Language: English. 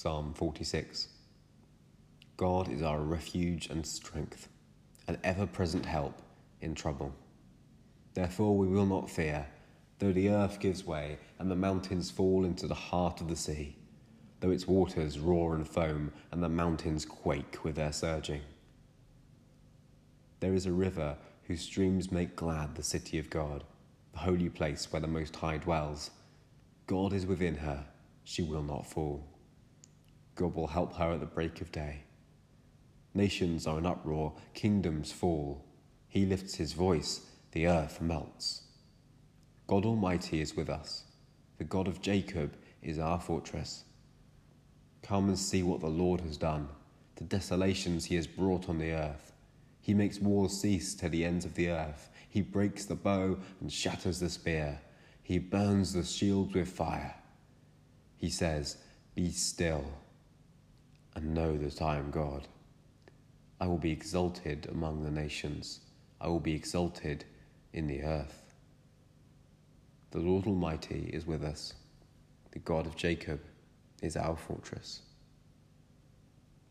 Psalm 46 God is our refuge and strength, an ever present help in trouble. Therefore we will not fear, though the earth gives way and the mountains fall into the heart of the sea, though its waters roar and foam and the mountains quake with their surging. There is a river whose streams make glad the city of God, the holy place where the Most High dwells. God is within her, she will not fall. God will help her at the break of day. Nations are in uproar, kingdoms fall. He lifts his voice, the earth melts. God Almighty is with us. The God of Jacob is our fortress. Come and see what the Lord has done, the desolations he has brought on the earth. He makes wars cease to the ends of the earth. He breaks the bow and shatters the spear. He burns the shield with fire. He says, Be still and know that I am God. I will be exalted among the nations. I will be exalted in the earth. The Lord Almighty is with us. The God of Jacob is our fortress.